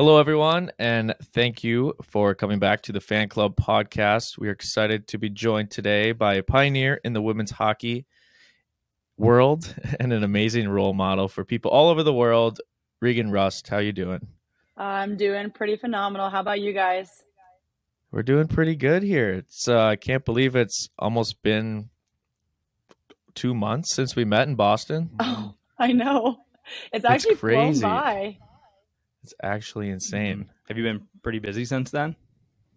Hello, everyone, and thank you for coming back to the Fan Club podcast. We are excited to be joined today by a pioneer in the women's hockey world and an amazing role model for people all over the world. Reagan Rust, how you doing? I'm doing pretty phenomenal. How about you guys? We're doing pretty good here. It's uh, I can't believe it's almost been two months since we met in Boston. Oh, I know. It's actually crazy. by. It's actually insane. Have you been pretty busy since then?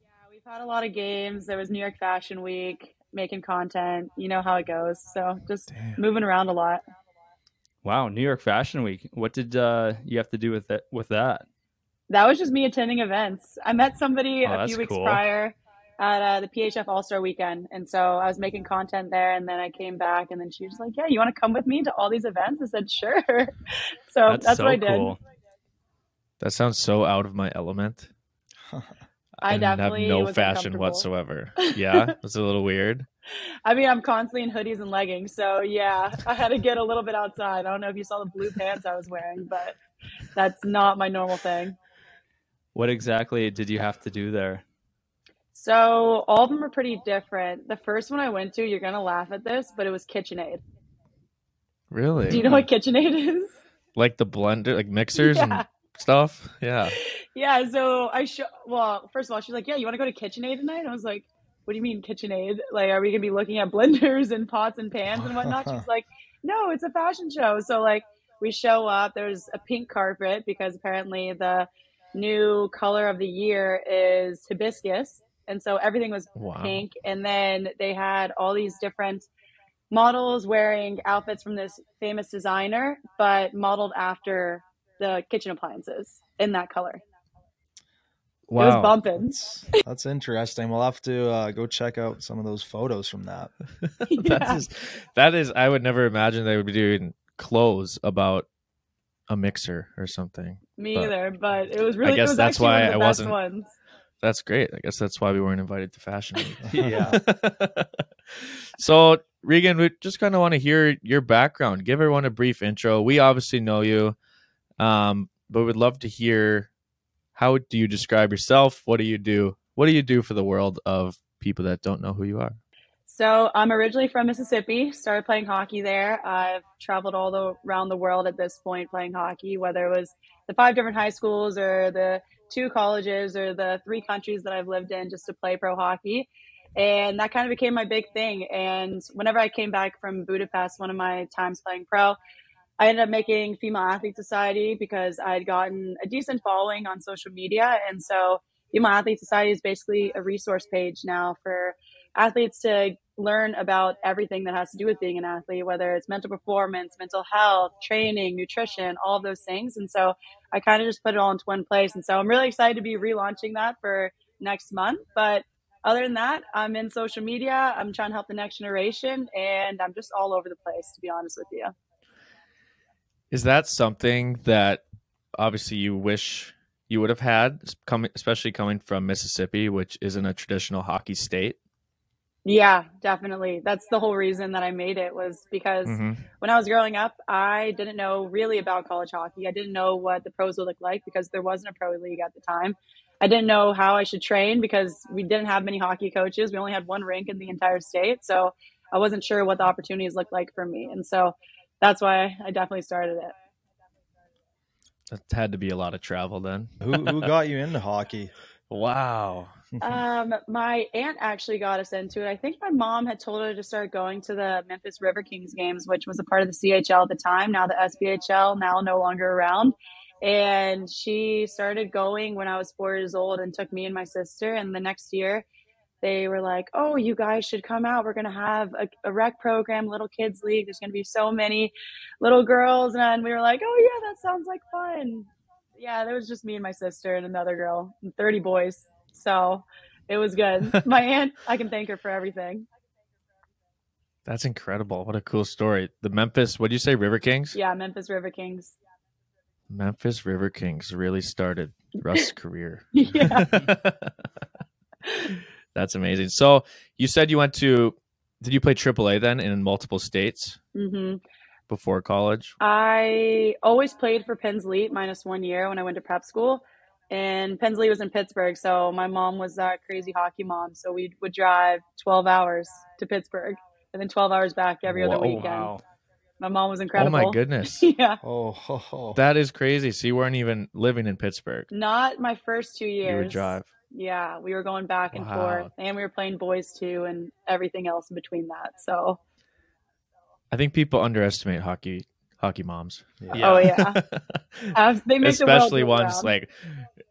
Yeah, we've had a lot of games. There was New York Fashion Week, making content. You know how it goes. So just Damn. moving around a lot. Wow, New York Fashion Week. What did uh, you have to do with it with that? That was just me attending events. I met somebody oh, a few weeks cool. prior at uh, the PHF All Star Weekend, and so I was making content there. And then I came back, and then she was like, "Yeah, you want to come with me to all these events?" I said, "Sure." so that's, that's so what I did. Cool. That sounds so out of my element. I definitely have no fashion whatsoever. Yeah, it's a little weird. I mean, I'm constantly in hoodies and leggings, so yeah, I had to get a little bit outside. I don't know if you saw the blue pants I was wearing, but that's not my normal thing. What exactly did you have to do there? So all of them are pretty different. The first one I went to, you're gonna laugh at this, but it was KitchenAid. Really? Do you know what KitchenAid is? Like the blender, like mixers yeah. and stuff. Yeah. Yeah. So I show. Well, first of all, she's like, "Yeah, you want to go to KitchenAid tonight?" I was like, "What do you mean KitchenAid? Like, are we gonna be looking at blenders and pots and pans and whatnot?" she's like, "No, it's a fashion show." So like, we show up. There's a pink carpet because apparently the new color of the year is hibiscus, and so everything was wow. pink. And then they had all these different models wearing outfits from this famous designer, but modeled after the kitchen appliances in that color. Wow. It was bumping. That's, that's interesting. We'll have to uh, go check out some of those photos from that. yeah. that is, that is, I would never imagine they would be doing clothes about a mixer or something. Me but either, but it was really. I guess was that's why I wasn't. Ones. That's great. I guess that's why we weren't invited to Fashion Week. yeah. so Reagan, we just kind of want to hear your background. Give everyone a brief intro. We obviously know you. Um, but we'd love to hear how do you describe yourself? What do you do? What do you do for the world of people that don't know who you are? So I'm originally from Mississippi. Started playing hockey there. I've traveled all the, around the world at this point playing hockey, whether it was the five different high schools or the two colleges or the three countries that I've lived in just to play pro hockey. And that kind of became my big thing. And whenever I came back from Budapest, one of my times playing pro, I ended up making Female Athlete Society because I had gotten a decent following on social media. And so Female Athlete Society is basically a resource page now for athletes to learn about everything that has to do with being an athlete, whether it's mental performance, mental health, training, nutrition, all of those things. And so I kind of just put it all into one place. And so I'm really excited to be relaunching that for next month. But other than that, I'm in social media. I'm trying to help the next generation and I'm just all over the place, to be honest with you. Is that something that obviously you wish you would have had, coming, especially coming from Mississippi, which isn't a traditional hockey state? Yeah, definitely. That's the whole reason that I made it was because mm-hmm. when I was growing up, I didn't know really about college hockey. I didn't know what the pros would look like because there wasn't a pro league at the time. I didn't know how I should train because we didn't have many hockey coaches. We only had one rink in the entire state. So I wasn't sure what the opportunities looked like for me. And so that's why I definitely started it. That had to be a lot of travel then. who who got you into hockey? Wow. um, my aunt actually got us into it. I think my mom had told her to start going to the Memphis River Kings games, which was a part of the CHL at the time. Now the SPHL, now no longer around. And she started going when I was four years old and took me and my sister. And the next year, they were like, "Oh, you guys should come out. We're gonna have a, a rec program, little kids league. There's gonna be so many little girls." And we were like, "Oh yeah, that sounds like fun." Yeah, there was just me and my sister and another girl, and 30 boys. So it was good. my aunt, I can thank her for everything. That's incredible. What a cool story. The Memphis, what do you say, River Kings? Yeah, Memphis River Kings. Memphis River Kings really started Rust's career. yeah. That's amazing. So you said you went to, did you play AAA then in multiple states mm-hmm. before college? I always played for Pens Elite minus one year when I went to prep school. and Pens Elite was in Pittsburgh. So my mom was a crazy hockey mom. So we would drive 12 hours to Pittsburgh and then 12 hours back every other weekend. Wow. My mom was incredible. Oh incredible. my goodness. yeah. Oh, ho, ho. That is crazy. So you weren't even living in Pittsburgh. Not my first two years. You would drive. Yeah, we were going back and Wow. forth, and we were playing boys too, and everything else in between that. So, I think people underestimate hockey hockey moms. Yeah. oh yeah, Uh, they make the world Especially go ones round. like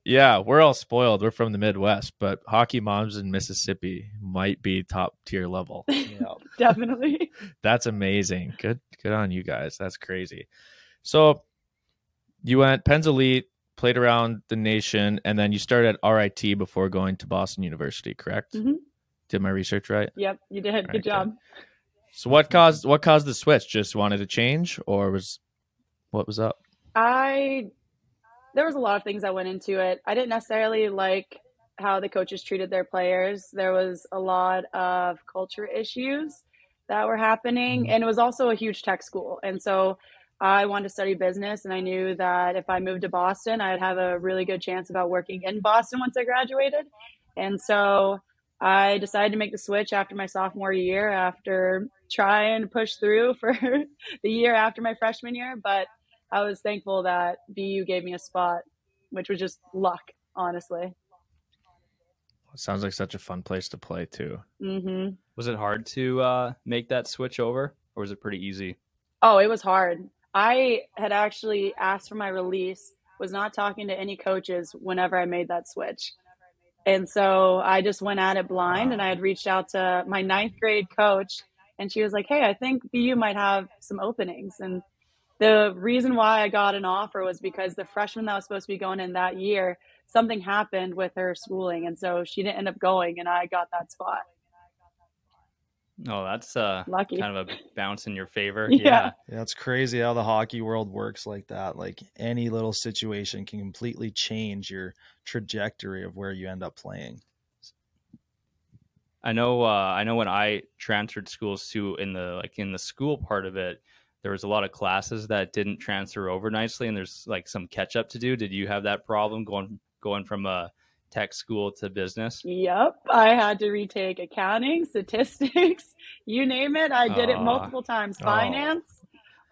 yeah, we're all spoiled. We're from the Midwest, but hockey moms in Mississippi might be top tier level. Yeah. definitely. That's amazing. Good good on you guys. That's crazy. So you went Pens Elite, played around the nation, and then you started at RIT before going to Boston University, correct? Mhm. Did my research right? Yep, you did. Good Okay. job. So what caused what caused the switch? Just wanted to change or was what was up? I there was a lot of things that went into it. I didn't necessarily like how the coaches treated their players. There was a lot of culture issues that were happening, and it was also a huge tech school. And so I wanted to study business, and I knew that if I moved to Boston, I'd have a really good chance about working in Boston once I graduated. And so I decided to make the switch after my sophomore year, after trying to push through for the year after my freshman year. But I was thankful that BU gave me a spot, which was just luck, honestly. Sounds like such a fun place to play too. hmm Was it hard to uh, make that switch over, or was it pretty easy? Oh, it was hard. I had actually asked for my release, was not talking to any coaches whenever I made that switch. And so I just went at it blind and I had reached out to my ninth grade coach and she was like, Hey, I think BU might have some openings. And the reason why I got an offer was because the freshman that was supposed to be going in that year, something happened with her schooling. And so she didn't end up going and I got that spot. Oh, that's uh, Lucky. kind of a bounce in your favor. Yeah. Yeah, it's crazy how the hockey world works like that. Like any little situation can completely change your trajectory of where you end up playing. I know. Uh, I know when I transferred schools to in the like in the school part of it, there was a lot of classes that didn't transfer over nicely, and there's like some catch up to do. Did you have that problem going going from a tech school to business? Yep. I had to retake accounting, statistics, you name it. I did it multiple times. Oh. Finance.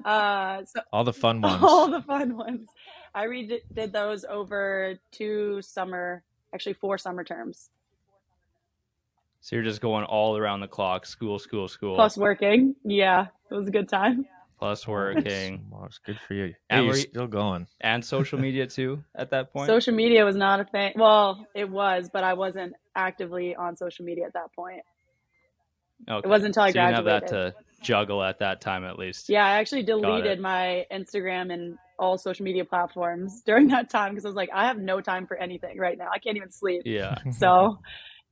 Uh, so All the fun ones. all the fun ones. I redid did those over two summer, actually four summer terms, So you're just going all around the clock, school, school, school, plus working. Yeah, it was a good time. Plus working, That's good for you. And Hey, you're still going. and social media too. At that point, Social media was not a thing. Well, it was, but I wasn't actively on social media at that point. okay. It wasn't until I so you didn't have that to juggle at that time, at least. Yeah, I actually deleted my Instagram and all social media platforms during that time because I was like, I have no time for anything right now. I can't even sleep. Yeah. So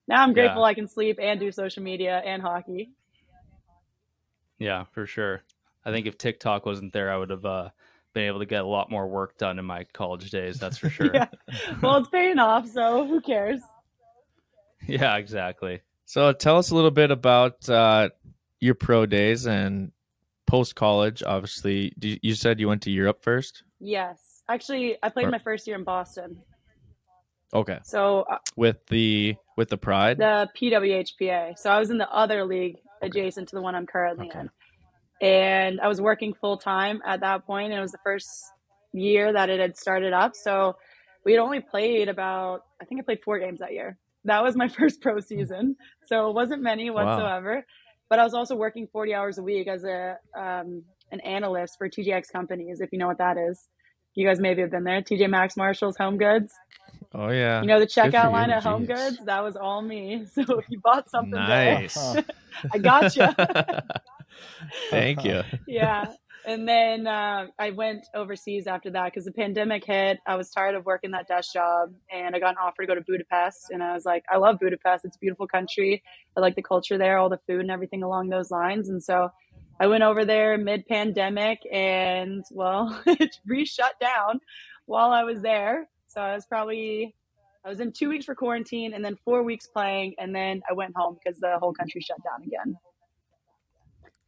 now I'm grateful Yeah. I can sleep and do social media and hockey. Yeah, for sure. I think if TikTok wasn't there, I would have uh, been able to get a lot more work done in my college days. That's for sure. Yeah. Well, it's paying off, so who cares? yeah, exactly. So tell us a little bit about uh, your pro days and post college. Obviously, you you said you went to Europe first. Yes. Actually, I played Or- my first year in Boston. Okay, So uh, with the with the Pride. the PWHPA. So I was in the other league adjacent to the one I'm currently Okay. in. And I was working full time at that point. And it was the first year that it had started up. So we had only played about, I think I played four games that year. That was my first pro season. So it wasn't many Wow. whatsoever. But I was also working 40 hours a week as a um, an analyst for TJX companies, if you know what that is. You guys maybe have been there. TJ Maxx Marshalls Home Goods. oh yeah, You know the checkout line you, at Home. Goods? That was all me. So if you bought something there, nice. Huh. I got you. Thank you. yeah. And then uh, I went overseas after that because the pandemic hit. I was tired of working that desk job and I got an offer to go to Budapest. And I was like, I love Budapest. It's a beautiful country. I like the culture there, all the food and everything along those lines. And so I went over there mid pandemic and, well, it re shut down while I was there. So I was probably, I was in two weeks for quarantine and then four weeks playing. And then I went home because the whole country shut down again.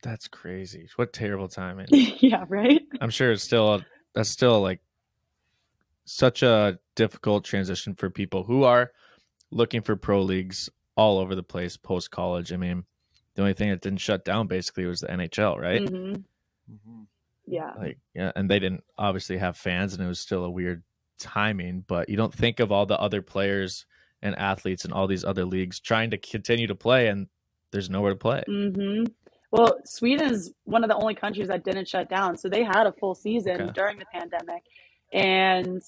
That's crazy. What terrible timing. yeah, right? I'm sure it's still that's still like such a difficult transition for people who are looking for pro leagues all over the place post college. I mean, the only thing that didn't shut down basically was the NHL, right? Mm-hmm. Mm-hmm. Yeah. Like, yeah, and they didn't obviously have fans, and it was still a weird timing. But you don't think of all the other players and athletes and all these other leagues trying to continue to play, and there's nowhere to play. Mm-hmm. Well, Sweden is one of the only countries that didn't shut down, so they had a full season okay. during the pandemic, and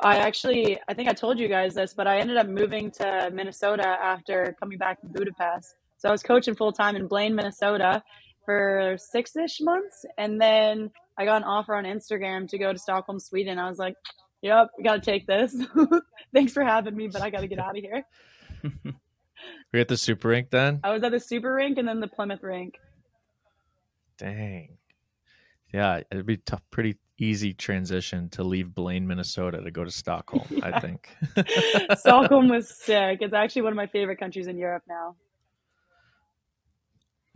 I actually, I think I told you guys this, but I ended up moving to Minnesota after coming back from Budapest. So I was coaching full time in Blaine, Minnesota for six ish months. And then I got an offer on Instagram to go to Stockholm, Sweden. I was like, yep, got to take this. Thanks for having me, but I got to get out of here. Were you at the super rink then? I was at the super rink and then the Plymouth rink. Dang. Yeah, it'd be tough, pretty easy transition to leave Blaine, Minnesota to go to Stockholm, yeah. I think. Stockholm was sick. It's actually one of my favorite countries in Europe now.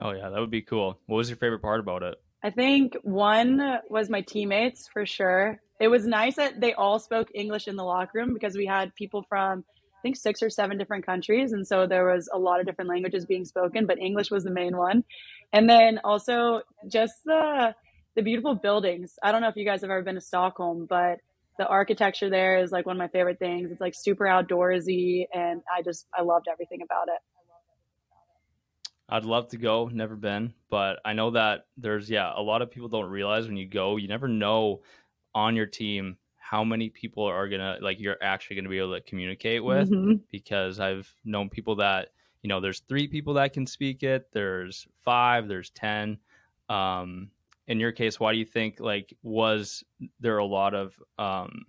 Oh yeah, that would be cool. What was your favorite part about it? I think one was my teammates for sure. It was nice that they all spoke English in the locker room because we had people from I think six or seven different countries and so there was a lot of different languages being spoken, but English was the main one. And then also just the the beautiful buildings. I don't know if you guys have ever been to Stockholm, but the architecture there is like one of my favorite things. It's like super outdoorsy and I just I loved everything about it. I'd love to go, never been, but I know that there's yeah, a lot of people don't realize when you go, you never know on your team how many people are gonna like you're actually gonna be able to communicate with mm-hmm. because I've known people that you know there's three people that can speak it, there's five, there's ten. Um, in your case, why do you think like was there a lot of um,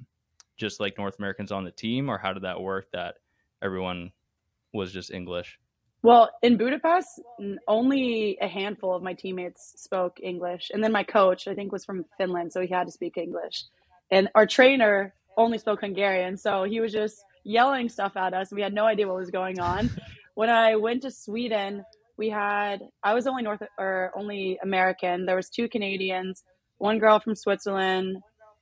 just like North Americans on the team, or how did that work that everyone was just English? Well, in Budapest, only a handful of my teammates spoke English. And then my coach, I think, was from Finland, so he had to speak English. And our trainer only spoke Hungarian, so he was just yelling stuff at us. We had no idea what was going on. when I went to Sweden, we had I was only North or only American. There was two Canadians, one girl from Switzerland,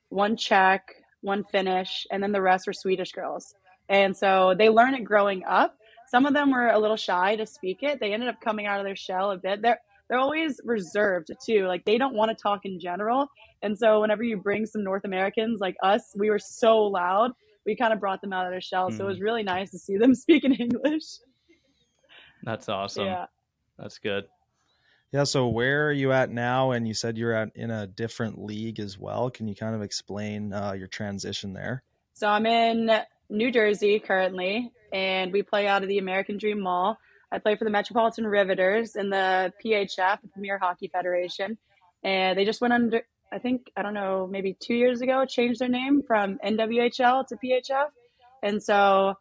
one Czech, one Finnish, and then the rest were Swedish girls. And so they learn it growing up some of them were a little shy to speak it. They ended up coming out of their shell a bit. They're they're always reserved too. Like they don't want to talk in general. And so whenever you bring some North Americans like us, we were so loud. We kind of brought them out of their shell. Mm. So it was mm. really nice to see them speak in English. That's awesome. Yeah. That's good. Yeah. So where are you at now? And you said you're at in a different league as well. Can you kind of explain uh, your transition there? So I'm in New Jersey currently, and we play out of the American Dream Mall. I play for the Metropolitan Riveters in the PHF, the Premier Hockey Federation, and they just went under. I think I don't know, maybe two years ago, changed their name from NWHL to PHF, and so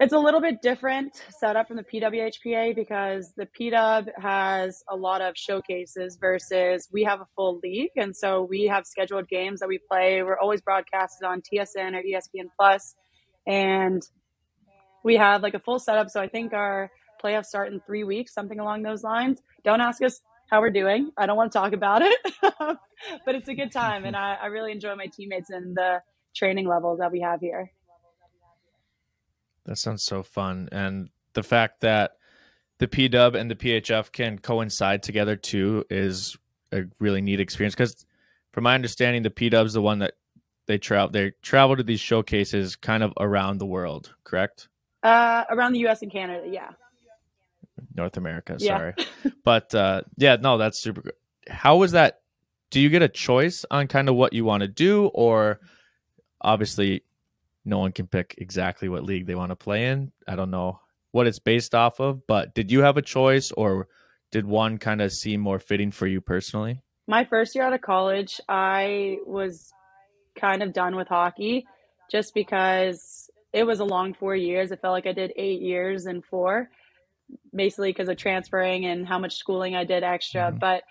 it's a little bit different setup from the PWHPA because the PW has a lot of showcases versus we have a full league, and so we have scheduled games that we play. We're always broadcasted on TSN or ESPN Plus, and we have like a full setup. So I think our playoffs start in three weeks, something along those lines. Don't ask us how we're doing. I don't want to talk about it, but it's a good time. And I, I really enjoy my teammates and the training levels that we have here. That sounds so fun. And the fact that the PW and the PHF can coincide together too is a really neat experience because from my understanding the PW is the one that they travel they travel to these showcases kind of around the world, correct? Uh, around the U.S. and Canada, yeah. North America, sorry, yeah. but uh, yeah, no, that's super good. How was that? Do you get a choice on kind of what you want to do, or obviously, no one can pick exactly what league they want to play in? I don't know what it's based off of, but did you have a choice, or did one kind of seem more fitting for you personally? My first year out of college, I was kind of done with hockey just because it was a long four years. It felt like I did eight years and four, basically because of transferring and how much schooling I did extra. Mm-hmm. But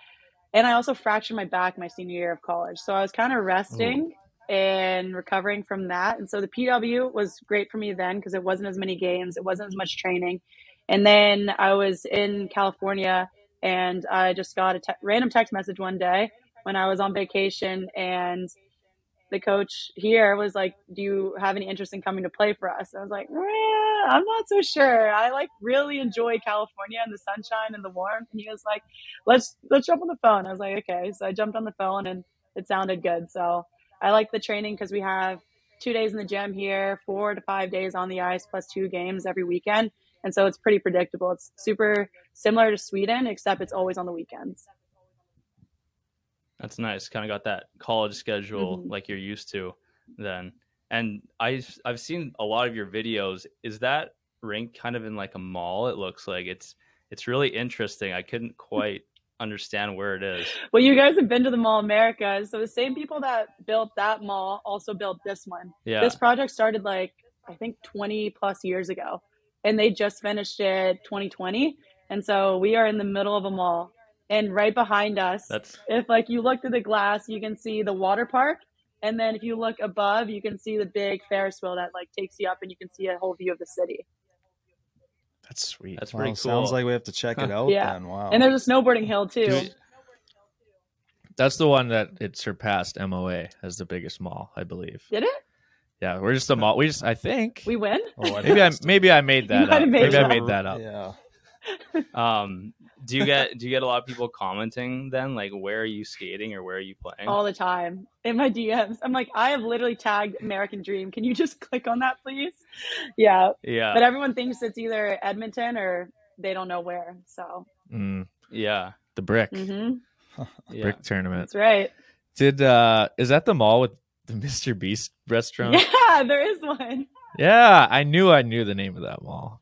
and I also fractured my back my senior year of college, so I was kind of resting Ooh. and recovering from that. And so the PW was great for me then because it wasn't as many games, it wasn't as much training. And then I was in California and I just got a te- random text message one day when I was on vacation and the coach here was like, "Do you have any interest in coming to play for us?" I was like, eh, "I'm not so sure. I like really enjoy California and the sunshine and the warmth." And he was like, "Let's let's jump on the phone." I was like, "Okay." So I jumped on the phone and it sounded good. So I like the training because we have two days in the gym here, four to five days on the ice, plus two games every weekend. And so it's pretty predictable. It's super similar to Sweden, except it's always on the weekends. That's nice. Kind of got that college schedule Mhm. like you're used to then. And I've I've seen a lot of your videos. Is that rink kind of in like a mall? It looks like it's it's really interesting. I couldn't quite understand where it is. Well, you guys have been to the Mall America. So the same people that built that mall also built this one. Yeah. This project started like, I think 20 plus years ago. And they just finished it 2020. And so we are in the middle of a mall. And right behind us, That's if like you look through the glass, you can see the water park. And then if you look above, you can see the big Ferris wheel that like takes you up and you can see a whole view of the city. That's sweet. that's Wow, pretty cool. Sounds like we have to check it out Yeah. then. Wow. And there's a snowboarding hill too. Dude, That's the one that it surpassed MOA as the biggest mall, I believe. Did it? Yeah, we're just a mall. We just, I think. We win? Oh, I Maybe I maybe I made that up. made Maybe it I made that up. Yeah. um do you get do you get a lot of people commenting then like where are you skating or where are you playing? all the time in my DMs. I'm like, I have literally tagged American Dream. Can you just click on that, please? Yeah. yeah. But everyone thinks it's either Edmonton or they don't know where. So, Mm, yeah. the brick, hmm Yeah. brick tournament. that's right. Did uh is that the mall with the Mr. Beast restaurant? Yeah, there is one. Yeah, I knew I knew the name of that mall.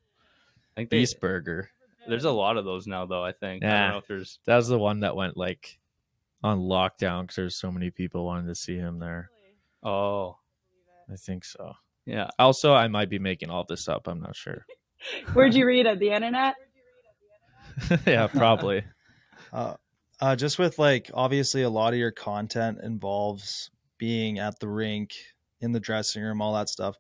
I think they, Beast Burger. There's a lot of those now though, I think. I Yeah. don't know if there's That was the one that went like on lockdown because there's so many people wanting to see him there. Oh. I think so. Yeah. Also, I might be making all this up. I'm not sure. Where'd you read it? The internet? yeah, probably. Uh, uh, just with like obviously a lot of your content involves being at the rink, in the dressing room, all that stuff.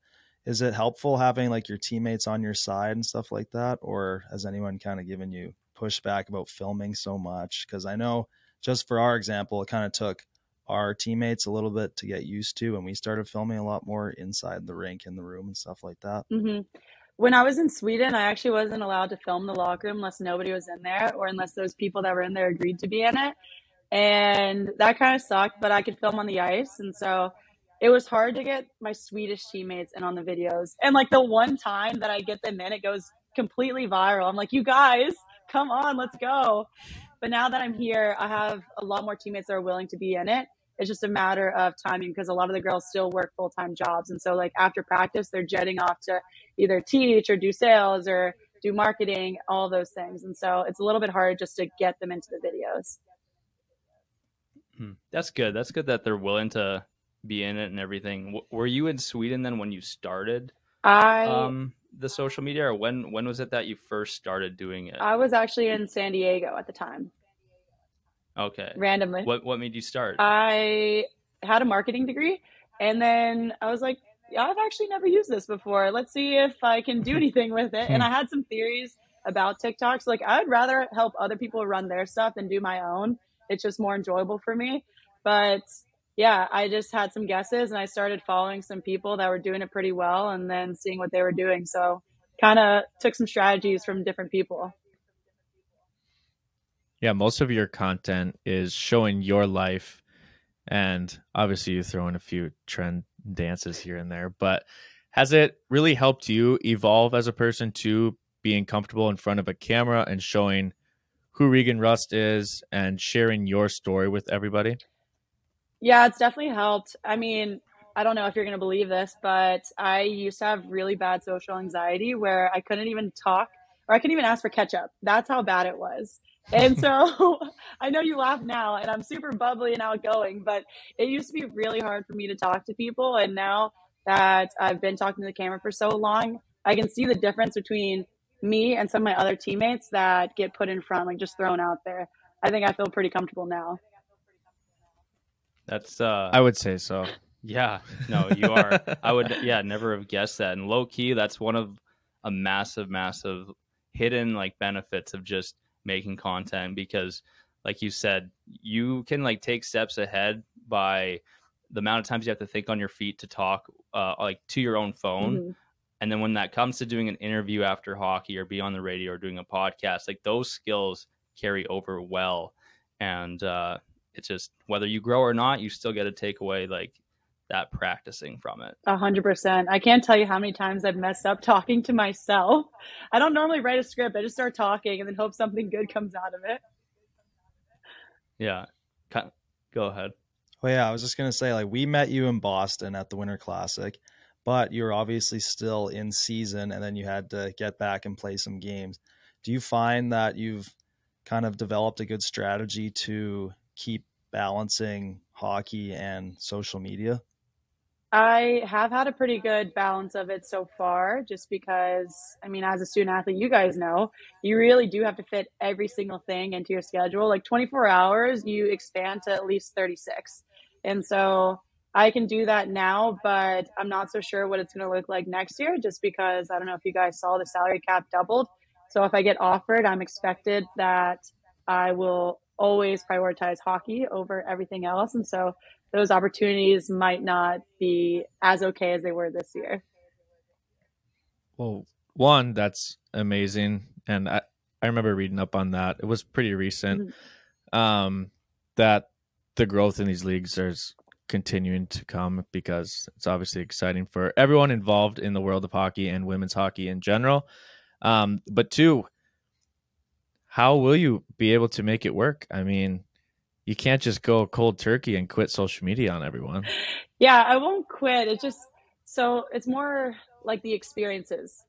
Is it helpful having like your teammates on your side and stuff like that, or has anyone kind of given you pushback about filming so much? Because I know just for our example, it kind of took our teammates a little bit to get used to, and we started filming a lot more inside the rink in the room and stuff like that. hmm When I was in Sweden, I actually wasn't allowed to film the locker room unless nobody was in there or unless those people that were in there agreed to be in it. And that kind of sucked, but I could film on the ice. And so it was hard to get my Swedish teammates in on the videos. And like the one time that I get them in, it goes completely viral. I'm like, you guys, come on, let's go. But now that I'm here, I have a lot more teammates that are willing to be in it. It's just a matter of timing because a lot of the girls still work full time jobs. And so, like, after practice, they're jetting off to either teach or do sales or do marketing, all those things. And so, it's a little bit hard just to get them into the videos. Hmm. That's good. That's good that they're willing to be in it and everything. W- were you in Sweden then when you started I um the social media or when when was it that you first started doing it? I was actually in San Diego at the time, okay. randomly. What what made you start? I had a marketing degree, and then I was like, I've actually never used this before. Let's see if I can do anything with it. And I had some theories about TikToks. So like, I'd rather help other people run their stuff than do my own. It's just more enjoyable for me. But yeah, I just had some guesses, and I started following some people that were doing it pretty well, and then seeing what they were doing. So kind of took some strategies from different people. Yeah, most of your content is showing your life, and obviously you throw in a few trend dances here and there. But has it really helped you evolve as a person to being comfortable in front of a camera and showing who Reagan Rust is and sharing your story with everybody? Yeah, it's definitely helped. I mean, I don't know if you're going to believe this, but I used to have really bad social anxiety where I couldn't even talk or I couldn't even ask for ketchup. That's how bad it was. And so I know you laugh now and I'm super bubbly and outgoing, but it used to be really hard for me to talk to people. And now that I've been talking to the camera for so long, I can see the difference between me and some of my other teammates that get put in front, like just thrown out there. I think I feel pretty comfortable now. That's uh I would say so. yeah. No, you are. I would yeah, never have guessed that. And low key, that's one of a massive, massive hidden like benefits of just making content because like you said, you can like take steps ahead by the amount of times you have to think on your feet to talk uh, like to your own phone. Mhm. And then when that comes to doing an interview after hockey or be on the radio or doing a podcast, like those skills carry over well. And uh, it's just whether you grow or not, you still get to take away like that practicing from it. A hundred percent. I can't tell you how many times I've messed up talking to myself. I don't normally write a script. I just start talking and then hope something good comes out of it. Yeah. Go ahead. Well, yeah, I was just gonna say, like, we met you in Boston at the Winter Classic, but you were obviously still in season, and then you had to get back and play some games. Do you find that you've kind of developed a good strategy to keep balancing hockey and social media? I have had a pretty good balance of it so far, just because, I mean, as a student athlete, you guys know, you really do have to fit every single thing into your schedule. Like 24 hours, you expand to at least 36. And so I can do that now, but I'm not so sure what it's going to look like next year, just because I don't know if you guys saw the salary cap doubled. So if I get offered, I'm expected that I will always prioritize hockey over everything else. And so those opportunities might not be as okay as they were this year. Well, one, that's amazing. And I, I remember reading up on that. It was pretty recent. Um, that the growth in these leagues is continuing to come because it's obviously exciting for everyone involved in the world of hockey and women's hockey in general. Um, but two, how will you be able to make it work? I mean, you can't just go cold turkey and quit social media on everyone. Yeah, I won't quit. It's just so it's more like the experiences.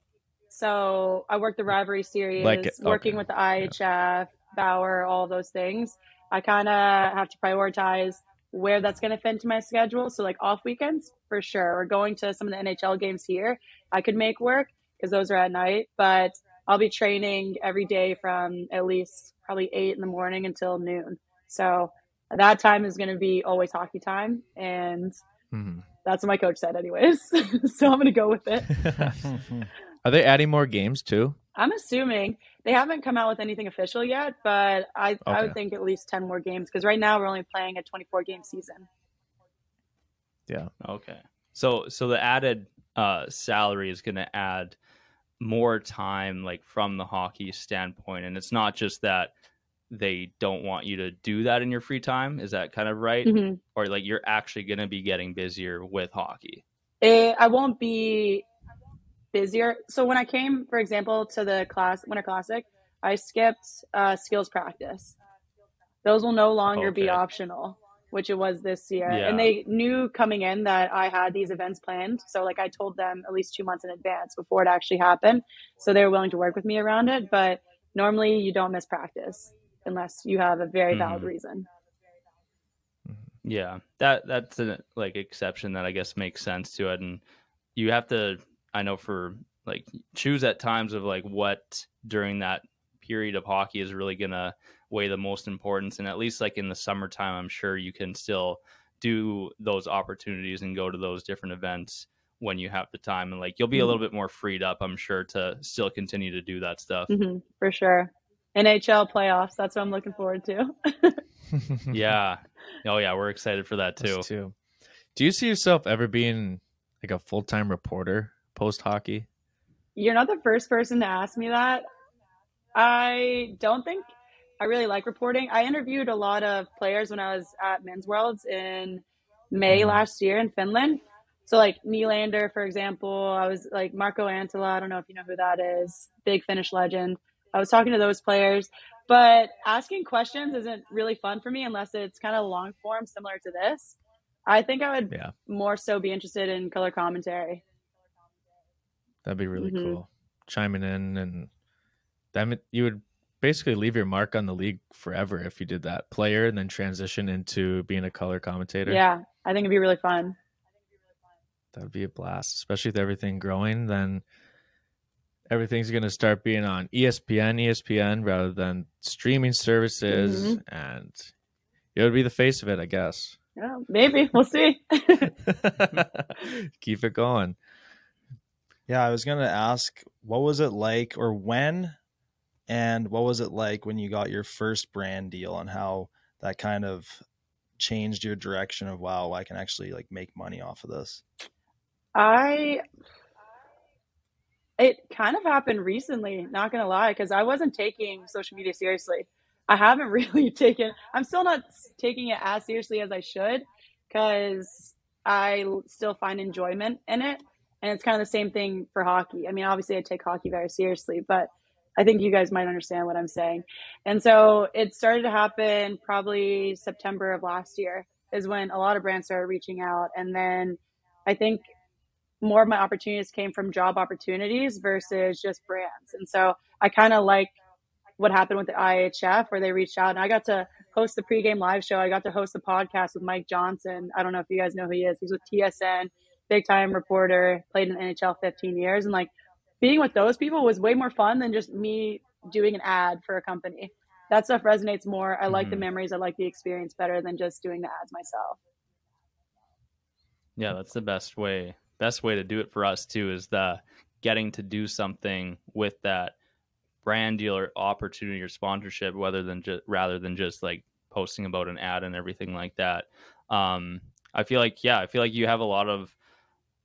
So I work the rivalry series, Like- working okay, with the IIHF, Bauer, all those things. I kind of have to prioritize where that's going to fit into my schedule. So like off weekends, for sure, or going to some of the NHL games here, I could make work because those are at night. But I'll be training every day from at least probably eight in the morning until noon. So that time is going to be always hockey time, and Mhm. that's what my coach said, anyways. so I'm going to go with it. Are they adding more games too? I'm assuming they haven't come out with anything official yet, but I, I would think at least 10 more games because right now we're only playing a 24 game season. Yeah. Okay. So so the added uh salary is going to add more time like from the hockey standpoint and it's not just that they don't want you to do that in your free time is that kind of right Mhm. or like you're actually going to be getting busier with hockey It, I won't be busier. So when I came, for example, to the class Winter Classic, I skipped uh, skills practice. Those will no longer be optional, which it was this year. Yeah. And they knew coming in that I had these events planned. So like I told them at least two months in advance before it actually happened. So they were willing to work with me around it. But normally you don't miss practice unless you have a very valid Mhm. reason. Yeah, that that's an like exception that I guess makes sense to it, and you have to. I know for like choose at times of like what during that period of hockey is really gonna weigh the most importance, and at least like in the summertime, I'm sure you can still do those opportunities and go to those different events when you have the time, and like you'll be a Mhm. little bit more freed up, I'm sure, to still continue to do that stuff. hmm for sure. NHL playoffs. That's what I'm looking forward to. yeah, oh yeah, we're excited for that Us too. too. Do you see yourself ever being like a full time reporter post hockey? You're not the first person to ask me that. I don't think I really like reporting. I interviewed a lot of players when I was at Men's Worlds in May Mhm. last year in Finland. So like Nylander, for example, I was like Marko Anttila. I don't know if you know who that is. Big Finnish legend. I was talking to those players, but asking questions isn't really fun for me unless it's kind of long form, similar to this. I think I would Yeah. more so be interested in color commentary. That'd be really Mhm. cool. Chiming in and that you would basically leave your mark on the league forever if you did that. Player and then transition into being a color commentator. Yeah, I think it'd be really fun. That would be a blast, especially with everything growing. Then everything's going to start being on ESPN, ESPN rather than streaming services, Mm-hmm. and it would be the face of it, I guess. Yeah, maybe we'll see. Keep it going. Yeah, I was gonna ask, what was it like, or when, and what was it like when you got your first brand deal, and how that kind of changed your direction of wow, I can actually like make money off of this? I it kind of happened recently, not gonna lie, because I wasn't taking social media seriously. I haven't really taken I'm still not taking it as seriously as I should because I still find enjoyment in it. And it's kind of the same thing for hockey. I mean, obviously I take hockey very seriously, but I think you guys might understand what I'm saying. And so it started to happen probably September of last year is when a lot of brands started reaching out. And then I think more of my opportunities came from job opportunities versus just brands. And so I kind of like what happened with the IIHF where they reached out and I got to host the pregame live show. I got to host a podcast with Mike Johnson. I don't know if you guys know who he is. He's with TSN, big time reporter, played in NHL 15 years. And like being with those people was way more fun than just me doing an ad for a company. That stuff resonates more. I like mm-hmm. the memories. I like the experience better than just doing the ads myself. Yeah, that's the best way best way to do it for us too is the getting to do something with that brand deal or opportunity or sponsorship rather than just rather than just like posting about an ad and everything like that. Um, I feel like yeah, I feel like you have a lot of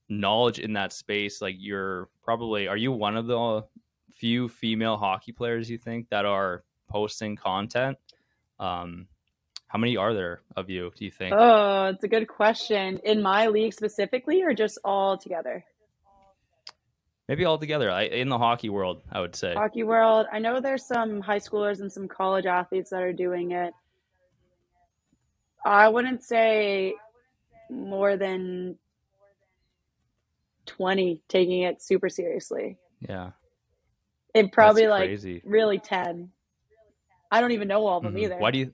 knowledge in that space. Like you're probably are you one of the few female hockey players you think that are posting content? Um, how many are there of you, do you think? Oh, it's a good question. In my league specifically, or just all together? Maybe all together. I, in the hockey world, I would say. Hockey world. I know there's some high schoolers and some college athletes that are doing it. I wouldn't say more than 20 taking it super seriously. Yeah. It probably like really 10. I don't even know all of them mm-hmm. either. Why do you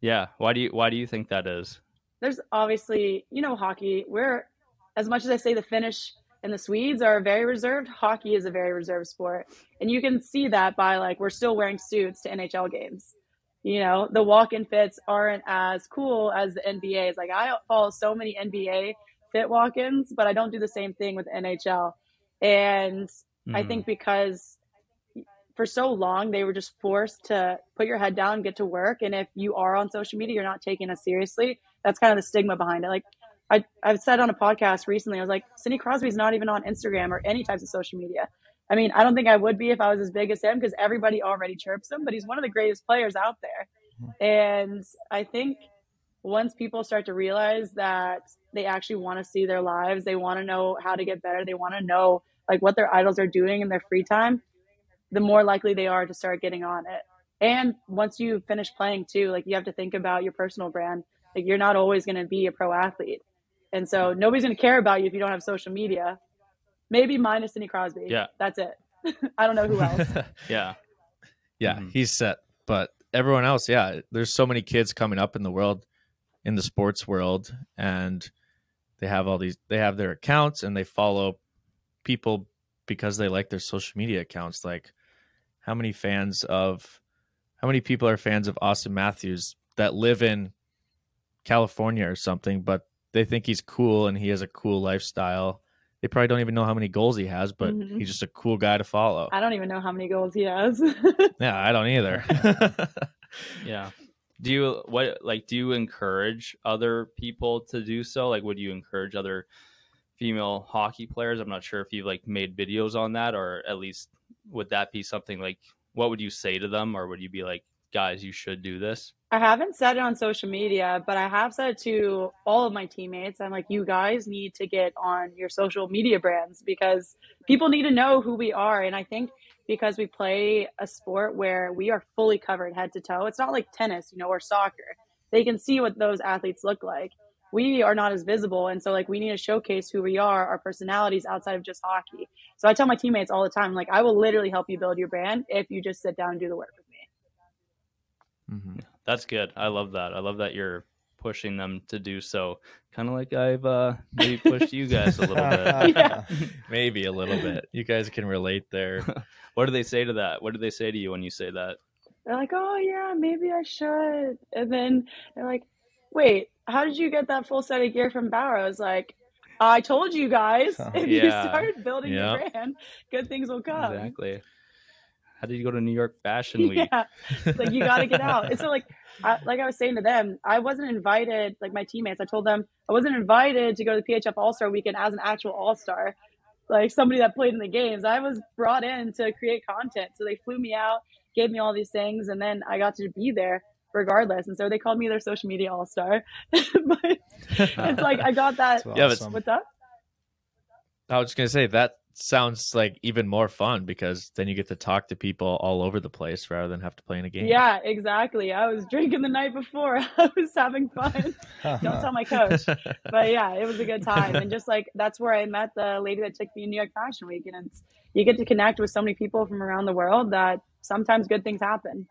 yeah. Why do you why do you think that is? There's obviously, you know, hockey. We're as much as I say the Finnish and the Swedes are very reserved, hockey is a very reserved sport. And you can see that by like we're still wearing suits to NHL games. You know, the walk-in fits aren't as cool as the NBA. Is like I follow so many NBA fit walk-ins, but I don't do the same thing with NHL. And mm. I think mm-hmm. because for so long they were just forced to put your head down get to work and if you are on social media you're not taking us seriously that's kind of the stigma behind it like I, i've said on a podcast recently i was like sidney crosby's not even on instagram or any types of social media i mean i don't think i would be if i was as big as him because everybody already chirps him but he's one of the greatest players out there and i think once people start to realize that they actually want to see their lives they want to know how to get better they want to know like what their idols are doing in their free time the more likely they are to start getting on it. And once you finish playing too, like you have to think about your personal brand. Like you're not always going to be a pro athlete. And so nobody's going to care about you if you don't have social media. Maybe minus Sidney Crosby. Yeah. That's it. I don't know who else. yeah. Yeah. Mm-hmm. He's set. But everyone else, yeah, there's so many kids coming up in the world, in the sports world, and they have all these, they have their accounts and they follow people because they like their social media accounts. Like, how many fans of, how many people are fans of Auston Matthews that live in California or something, but they think he's cool and he has a cool lifestyle. They probably don't even know how many goals he has, but mm-hmm. he's just a cool guy to follow. I don't even know how many goals he has. yeah, I don't either. yeah. Do you what like do you encourage other people to do so? Like would you encourage other female hockey players. I'm not sure if you've like made videos on that or at least would that be something like what would you say to them or would you be like guys you should do this? I haven't said it on social media, but I have said it to all of my teammates. I'm like you guys need to get on your social media brands because people need to know who we are and I think because we play a sport where we are fully covered head to toe. It's not like tennis, you know, or soccer. They can see what those athletes look like we are not as visible. And so like we need to showcase who we are, our personalities outside of just hockey. So I tell my teammates all the time, like I will literally help you build your brand if you just sit down and do the work with me. Mm-hmm. That's good. I love that. I love that you're pushing them to do so. Kind of like I've uh, maybe pushed you guys a little bit. yeah. maybe a little bit. You guys can relate there. what do they say to that? What do they say to you when you say that? They're like, "Oh yeah, maybe I should," and then they're like, "Wait, how did you get that full set of gear from Bauer? I was like, I told you guys, if yeah. you start building yeah. your brand, good things will come. Exactly. how did you go to New York Fashion Week? Yeah, it's like you got to get out. It's so like, I, like I was saying to them, I wasn't invited. Like my teammates, I told them I wasn't invited to go to the PHF All Star Weekend as an actual All Star, like somebody that played in the games. I was brought in to create content, so they flew me out, gave me all these things, and then I got to be there regardless. And so they called me their social media all star. but it's like I got that. Yeah, but- What's up? I was just gonna say that sounds like even more fun because then you get to talk to people all over the place rather than have to play in a game. Yeah, exactly. I was drinking the night before. I was having fun. Don't tell my coach. But yeah, it was a good time. And just like that's where I met the lady that took me to New York Fashion Week. And it's you get to connect with so many people from around the world that sometimes good things happen.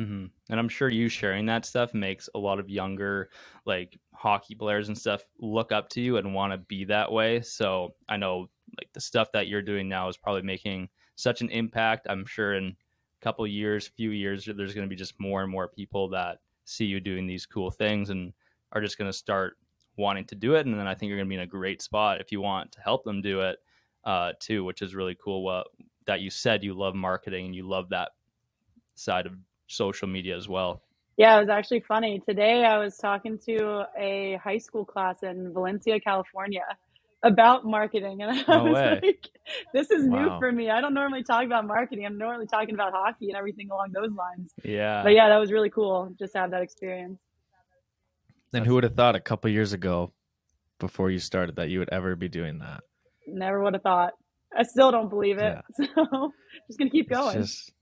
Hmm And I'm sure you sharing that stuff makes a lot of younger, like hockey players and stuff, look up to you and want to be that way. So I know, like the stuff that you're doing now is probably making such an impact. I'm sure in a couple years, few years, there's going to be just more and more people that see you doing these cool things and are just going to start wanting to do it. And then I think you're going to be in a great spot if you want to help them do it uh, too, which is really cool. What that you said you love marketing and you love that side of social media as well. Yeah, it was actually funny. Today I was talking to a high school class in Valencia, California about marketing. And I No was way. like, this is new for me. I don't normally talk about marketing. I'm normally talking about hockey and everything along those lines. Yeah. But yeah, that was really cool just to have that experience. Then who would have thought a couple years ago, before you started, that you would ever be doing that? Never would have thought. I still don't believe it. So just gonna keep going. Just,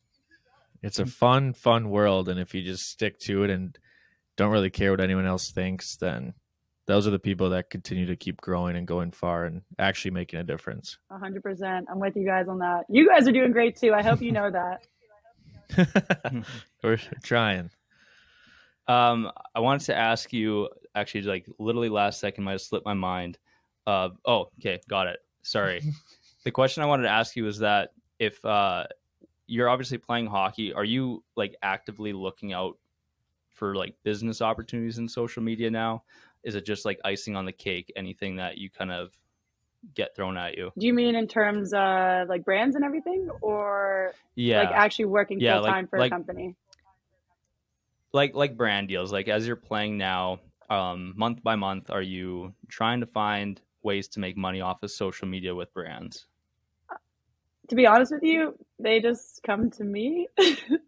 it's a fun, fun world, and if you just stick to it and don't really care what anyone else thinks, then those are the people that continue to keep growing and going far and actually making a difference. A hundred percent. I'm with you guys on that. You guys are doing great too. I hope you know that. We're trying. Um, I wanted to ask you actually, like literally last second, might have slipped my mind. Uh, oh, okay, got it. Sorry. the question I wanted to ask you is that if uh, you're obviously playing hockey, are you like actively looking out for like business opportunities in social media now? Is it just like icing on the cake? Anything that you kind of get thrown at you? Do you mean in terms of like brands and everything, or Yeah, like actually working Yeah, full like- time for like- a company? like like brand deals like as you're playing now um month by month are you trying to find ways to make money off of social media with brands To be honest with you, they just come to me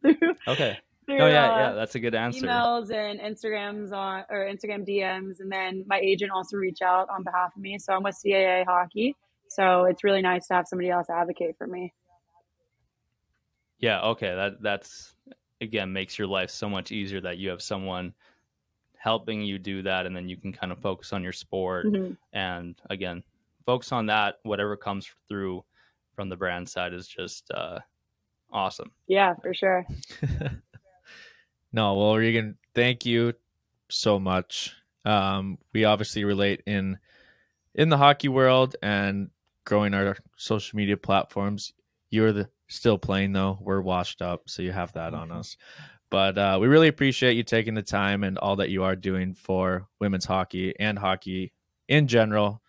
through, okay through oh yeah uh, yeah that's a good answer emails and Instagrams on or Instagram DMs, and then my agent also reach out on behalf of me. So I'm with CAA Hockey, so it's really nice to have somebody else advocate for me. yeah okay that that's again makes your life so much easier that you have someone helping you do that and then you can kind of focus on your sport Mhm. and again focus on that whatever comes through from the brand side is just uh awesome Yeah, for sure. No, well, Reagan, thank you so much. Um, we obviously relate in in the hockey world and growing our social media platforms. You're the still playing though. We're washed up, so you have that on us. But uh, we really appreciate you taking the time and all that you are doing for women's hockey and hockey in general.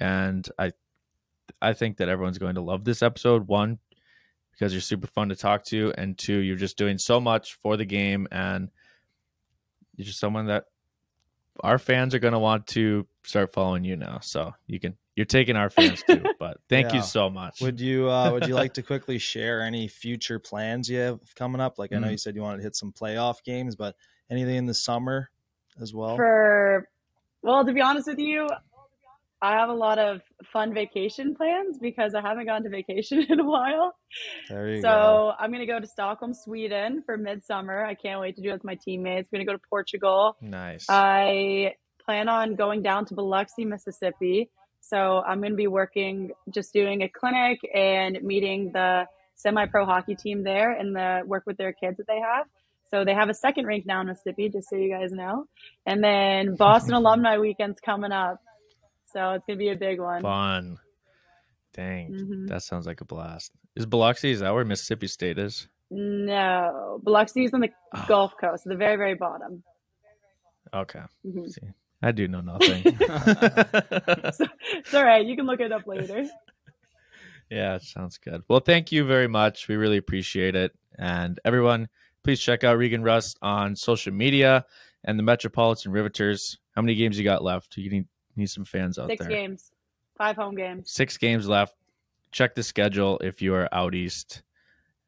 And I, I think that everyone's going to love this episode. One, because you're super fun to talk to, and two, you're just doing so much for the game, and you're just someone that our fans are going to want to start following you now. So you can, you're taking our fans too. But thank Yeah. you so much. Would you uh, would you like to quickly share any future plans you have coming up? Like I know Mm. you said you wanted to hit some playoff games, but anything in the summer as well? For well, to be honest with you, I have a lot of fun vacation plans because I haven't gone to vacation in a while. there you So go. I'm gonna go to Stockholm, Sweden for midsummer. I can't wait to do it with my teammates. We're gonna go to Portugal. nice. I plan on going down to Biloxi, Mississippi. So I'm going to be working, just doing a clinic and meeting the semi-pro hockey team there and the work with their kids that they have. So they have a second rink now in Mississippi, just so you guys know. And then Boston Alumni Weekend's coming up. So it's going to be a big one. Fun. Dang, Mhm. that sounds like a blast. Is Biloxi? Is that where Mississippi State is? No, Biloxi is on the Oh. Gulf Coast, the very, very bottom. Okay, Mhm. see, I do know nothing. So, it's all right. You can look it up later. Yeah, sounds good. Well, thank you very much. We really appreciate it. And everyone, please check out Reagan Rust on social media and the Metropolitan Riveters. How many games you got left? You need need some fans out Six there. games, five home games. Six games left. Check the schedule if you are out east,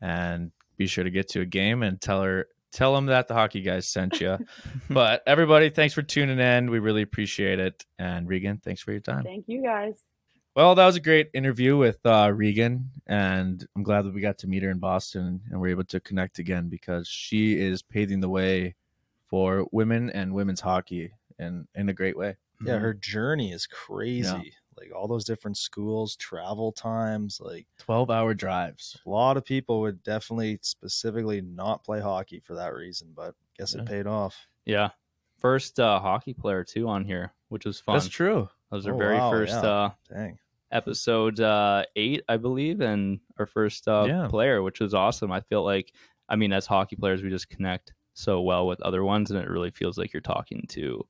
and be sure to get to a game and tell her tell them that the hockey guys sent you. but everybody, thanks for tuning in. We really appreciate it. And Reagan, thanks for your time. Thank you guys. Well, that was a great interview with uh, Reagan, and I'm glad that we got to meet her in Boston and we're able to connect again because she is paving the way for women and women's hockey in in a great way. Yeah, her journey is crazy. Like all those different schools, travel times, like 12 hour drives. a lot of people would definitely specifically not play hockey for that reason, but guess Yeah. it paid off. Yeah. First uh, hockey player too on here, which was fun. That's true. That was our Oh, very wow, first yeah. uh, Dang. episode uh, eight, I believe, and our first uh, Yeah. player, which was awesome. I feel like, I mean, as hockey players, we just connect so well with other ones, and it really feels like you're talking to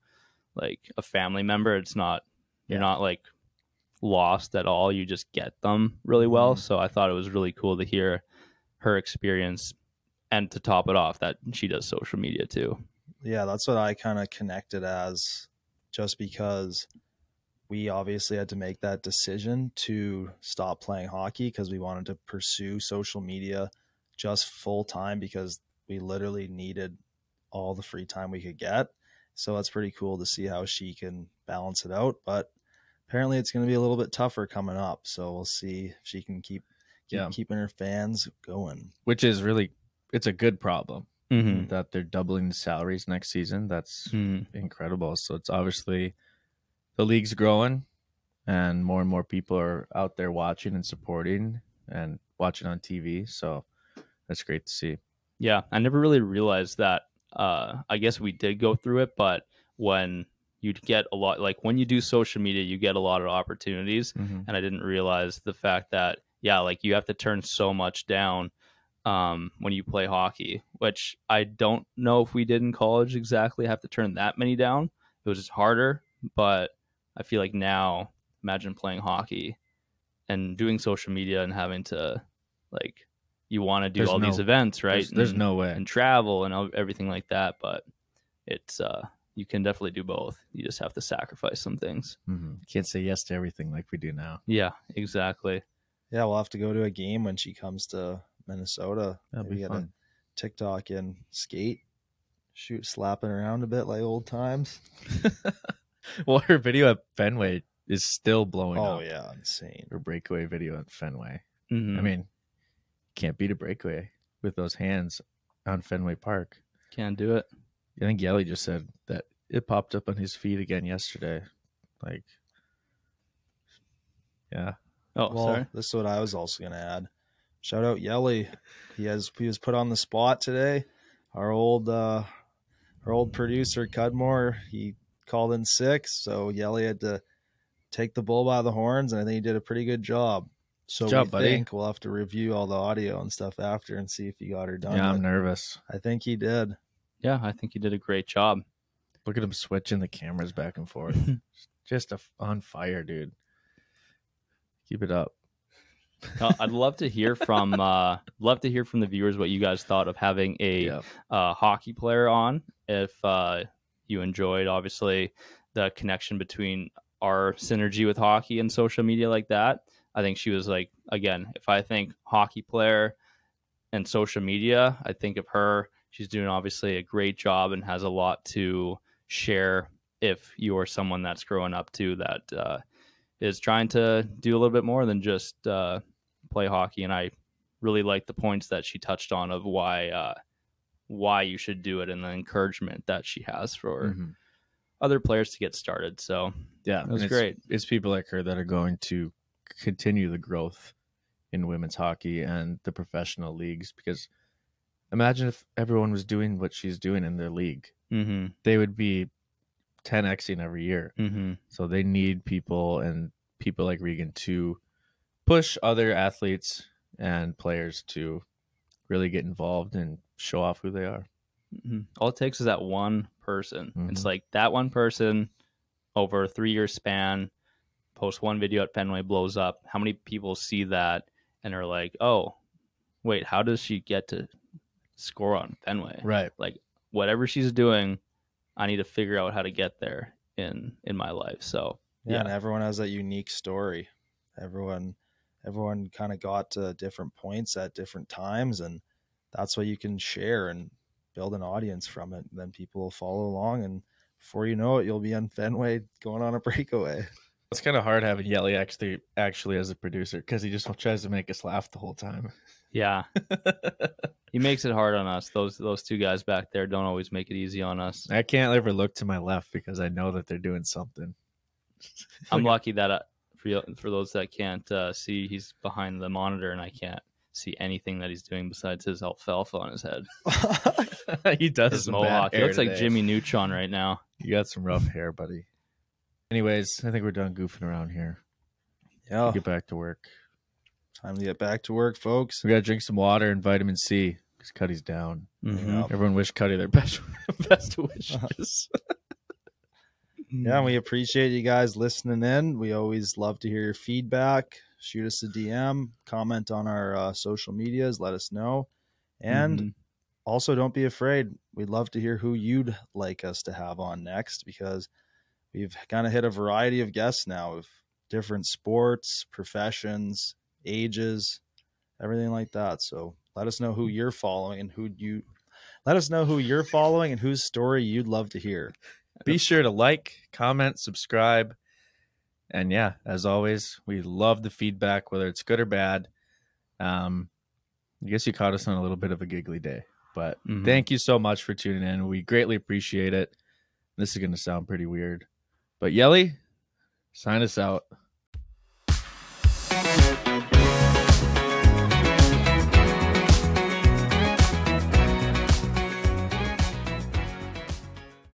like a family member. It's not you're Yeah. not like lost at all. You just get them really well. Mhm. So I thought it was really cool to hear her experience, and to top it off, that she does social media too. Yeah, that's what I kind of connected as just because we obviously had to make that decision to stop playing hockey because we wanted to pursue social media just full time because we literally needed all the free time we could get. So that's pretty cool to see how she can balance it out. But apparently it's going to be a little bit tougher coming up. So we'll see if she can keep, keep Yeah. keeping her fans going. Which is really it's a good problem Mm-hmm. that they're doubling the salaries next season. That's incredible. So it's obviously the league's growing and more and more people are out there watching and supporting and watching on TV. So that's great to see. Yeah, I never really realized that. Uh, I guess we did go through it, but when you get a lot, like when you do social media, you get a lot of opportunities. And I didn't realize the fact that, yeah, like you have to turn so much down um, when you play hockey, which I don't know if we did in college exactly have to turn that many down. It was just harder, but I feel like now, imagine playing hockey and doing social media and having to, like, you want to do There's all these events, right? There's, there's And- no way. and travel and everything like that. But it's uh, you can definitely do both. You just have to sacrifice some things. Mhm. Can't say yes to everything like we do now. Yeah, exactly. Yeah, we'll have to go to a game when she comes to Minnesota. That'd Maybe be get a. TikTok and skate, shoot, slapping around a bit like old times. well, her video at Fenway is still blowing up. oh up. yeah, insane. Her breakaway video at Fenway. Mhm. I mean, can't beat a breakaway with those hands on Fenway Park. can't do it. I think Yelly just said that it popped up on his feed again yesterday. Like, yeah, Oh, well, sorry. this is what I was also gonna add. Shout out Yelly. He has he was put on the spot today. Our old uh our old producer Cudmore, he called in sick, so Yelly had to take the bull by the horns, and I think he did a pretty good job. So Good job, we buddy. think we'll have to review all the audio and stuff after and see if he got her done. yeah, I'm but nervous. I think he did. Yeah, I think he did a great job. Look at him switching the cameras back and forth. just a, on fire, dude. Keep it up. Uh, I'd love to hear from uh, love to hear from the viewers what you guys thought of having a Yeah. uh, hockey player on. If uh, you enjoyed, obviously, the connection between our synergy with hockey and social media like that. I think she was like, again, if I think hockey player and social media, I think of her. She's doing obviously a great job and has a lot to share. If you're someone that's growing up too, that uh, is trying to do a little bit more than just uh, play hockey, and I really like the points that she touched on of why uh, why you should do it and the encouragement that she has for Mhm. other players to get started. So Yeah, That was it's- great. It's people like her that are going to continue the growth in women's hockey and the professional leagues. Because imagine if everyone was doing what she's doing in their league, mm-hmm, they would be 10xing every year. mm-hmm. So they need people and people like Reagan to push other athletes and players to really get involved and show off who they are. hmm All it takes is that one person. It's Mhm. like that one person over a three year span post one video at Fenway blows up. How many people see that and are like, "Oh, wait, how does she get to score on Fenway?" Right. Like whatever she's doing, I need to figure out how to get there in in my life. So yeah, and everyone has that unique story. Everyone everyone kind of got to different points at different times and that's what you can share and build an audience from it. And then people will follow along and before you know it, you'll be on Fenway going on a breakaway. It's kind of hard having Yelly actually actually as a producer because he just tries to make us laugh the whole time. Yeah, he makes it hard on us. Those those two guys back there don't always make it easy on us. I can't ever look to my left because I know that they're doing something. I'm lucky that uh, for for those that can't uh, see, he's behind the monitor, and I can't see anything that he's doing besides his alfalfa on his head. he does his mohawk. He looks today. like Jimmy Neutron right now. You got some rough hair, buddy. Anyways, I think we're done goofing around here. Yeah, get back to work. Time to get back to work, folks. We got to drink some water and vitamin C because Cuddy's down. Mm-hmm. Everyone wish Cuddy their best best wishes. yeah, we appreciate you guys listening in. We always love to hear your feedback. Shoot us a DM, comment on our uh, social medias, let us know. And mm-hmm. also, don't be afraid. We'd love to hear who you'd like us to have on next because we've kind of hit a variety of guests now of different sports, professions, ages, everything like that. So let us know who you're following and who you let us know who you're following and whose story you'd love to hear. Be sure to like, comment, subscribe. And yeah, as always, we love the feedback, whether it's good or bad. Um, I guess you caught us on a little bit of a giggly day, but mm-hmm. thank you so much for tuning in. We greatly appreciate it. This is going to sound pretty weird, but Yelly, sign us out.